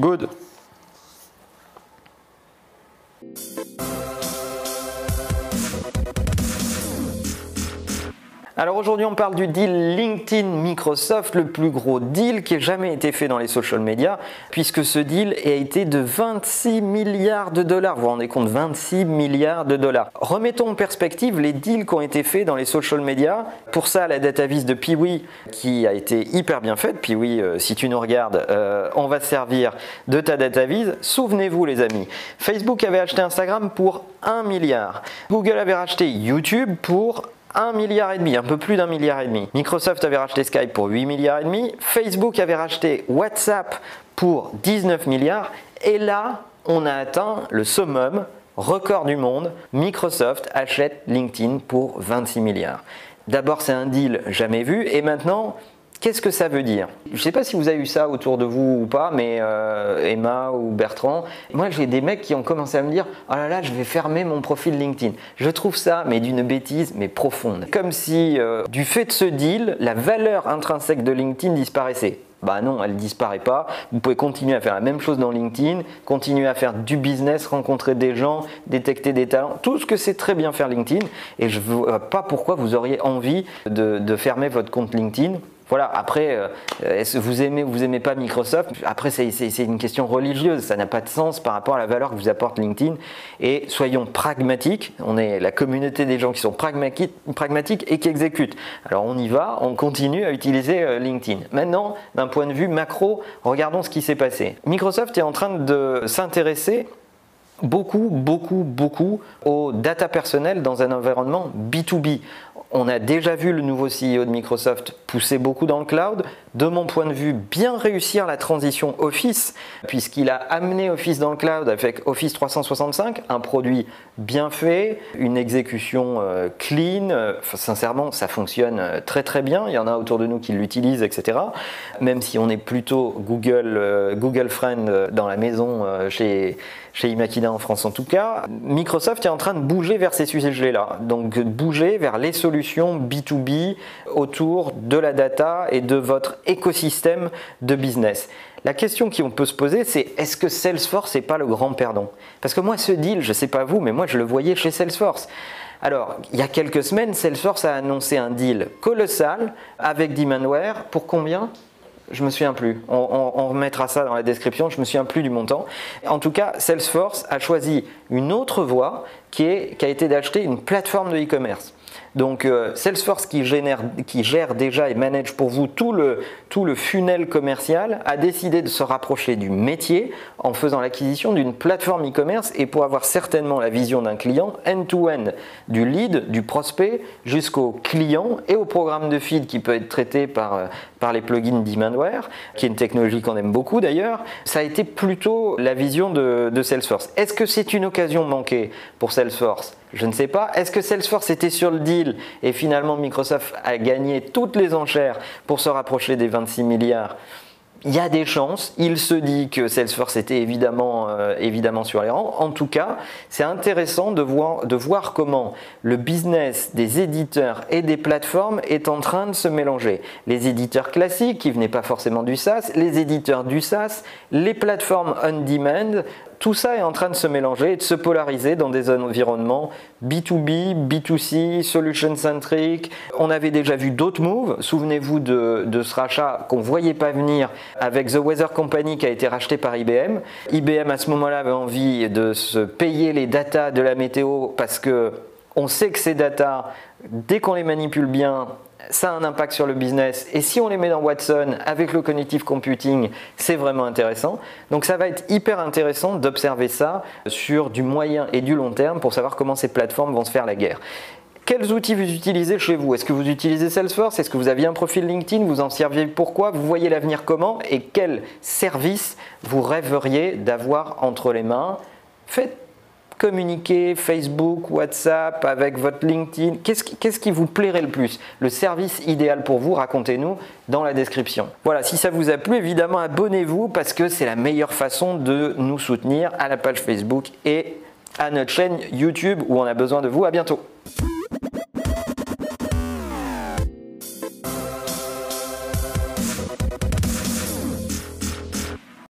Good. Alors aujourd'hui, on parle du deal LinkedIn-Microsoft, le plus gros deal qui ait jamais été fait dans les social media, puisque ce deal a été de 26 milliards de dollars. Vous vous rendez compte, 26 milliards de dollars. Remettons en perspective les deals qui ont été faits dans les social media. Pour ça, la database de Piwi, qui a été hyper bien faite, Piwi, euh, si tu nous regardes, euh, on va se servir de ta database. Souvenez-vous, les amis, Facebook avait acheté Instagram pour 1 milliard. Google avait racheté YouTube pour 1 milliard et demi, un peu plus d'un milliard et demi. Microsoft avait racheté Skype pour 8 milliards et demi. Facebook avait racheté WhatsApp pour 19 milliards. Et là, on a atteint le summum, record du monde. Microsoft achète LinkedIn pour 26 milliards. D'abord, c'est un deal jamais vu. Et maintenant, Qu'est-ce que ça veut dire? Je ne sais pas si vous avez eu ça autour de vous ou pas, mais euh, Emma ou Bertrand, moi j'ai des mecs qui ont commencé à me dire Oh là là, je vais fermer mon profil LinkedIn. Je trouve ça, mais d'une bêtise, mais profonde. Comme si, euh, du fait de ce deal, la valeur intrinsèque de LinkedIn disparaissait. Bah non, elle disparaît pas. Vous pouvez continuer à faire la même chose dans LinkedIn, continuer à faire du business, rencontrer des gens, détecter des talents, tout ce que c'est très bien faire LinkedIn. Et je ne vois pas pourquoi vous auriez envie de fermer votre compte LinkedIn voilà, après, euh, vous aimez ou vous pas Microsoft? Après, c'est une question religieuse, ça n'a pas de sens par rapport à la valeur que vous apporte LinkedIn. Et soyons pragmatiques, on est la communauté des gens qui sont pragmatiques et qui exécutent. Alors on y va, on continue à utiliser euh, LinkedIn. Maintenant, d'un point de vue macro, regardons ce qui s'est passé. Microsoft est en train de s'intéresser beaucoup, beaucoup, beaucoup aux data personnelles dans un environnement B2B. On a déjà vu le nouveau CEO de Microsoft pousser beaucoup dans le cloud. De mon point de vue, bien réussir la transition Office, puisqu'il a amené Office dans le cloud avec Office 365, un produit bien fait, une exécution euh, clean. sincèrement, ça fonctionne euh, très très bien. Il y en a autour de nous qui l'utilisent, etc. Même si on est plutôt Google, euh, Google Friend dans la maison chez chez Imakina en France en tout cas, Microsoft est en train de bouger vers ces sujets-là. Donc bouger vers les solutions B2B autour de la data et de votre écosystème de business. La question qu'on peut se poser, c'est est-ce que Salesforce n'est pas le grand perdant? Parce que moi, ce deal, je ne sais pas vous, mais moi, je le voyais chez Salesforce. Alors, il y a quelques semaines, Salesforce a annoncé un deal colossal avec Demandware pour combien? Je me souviens plus. On, remettra ça dans la description. Je me souviens plus du montant. En tout cas, Salesforce a choisi une autre voie qui, est, qui a été d'acheter une plateforme de e-commerce. Donc euh, Salesforce qui, gère déjà et manage pour vous tout le, tout le funnel commercial a décidé de se rapprocher du métier en faisant l'acquisition d'une plateforme e-commerce et pour avoir certainement la vision d'un client end-to-end, du lead, du prospect jusqu'au client et au programme de feed qui peut être traité par, euh, par les plugins Demandware, qui est une technologie qu'on aime beaucoup d'ailleurs. Ça a été plutôt la vision de, de Salesforce. Est-ce que c'est une occasion manquée pour Salesforce je ne sais pas. Est-ce que Salesforce était sur le deal et finalement Microsoft a gagné toutes les enchères pour se rapprocher des 26 milliards? Il y a des chances. Il se dit que Salesforce était évidemment, euh, sur les rangs. En tout cas, c'est intéressant de voir, de voir comment le business des éditeurs et des plateformes est en train de se mélanger. Les éditeurs classiques qui venaient pas forcément du SaaS, les éditeurs du SaaS, les plateformes on-demand, tout ça est en train de se mélanger et de se polariser dans des environnements B2B, B2C, solution-centric. On avait déjà vu d'autres moves. Souvenez-vous de, ce rachat qu'on voyait pas venir avec The Weather Company qui a été racheté par IBM. IBM à ce moment-là avait envie de se payer les datas de la météo parce que on sait que ces datas, dès qu'on les manipule bien, ça a un impact sur le business. Et si on les met dans Watson avec le cognitive computing, c'est vraiment intéressant. Donc ça va être hyper intéressant d'observer ça sur du moyen et du long terme pour savoir comment ces plateformes vont se faire la guerre. Quels outils vous utilisez chez vous? Est-ce que vous utilisez Salesforce? Est-ce que vous aviez un profil LinkedIn? Vous en serviez pourquoi? Vous voyez l'avenir comment? Et quel service vous rêveriez d'avoir entre les mains? Faites communiquer Facebook, WhatsApp, avec votre LinkedIn Qu'est-ce qui, vous plairait le plus? Le service idéal pour vous, racontez-nous dans la description. Voilà, si ça vous a plu, évidemment, abonnez-vous parce que c'est la meilleure façon de nous soutenir à la page Facebook et à notre chaîne YouTube où on a besoin de vous. À bientôt.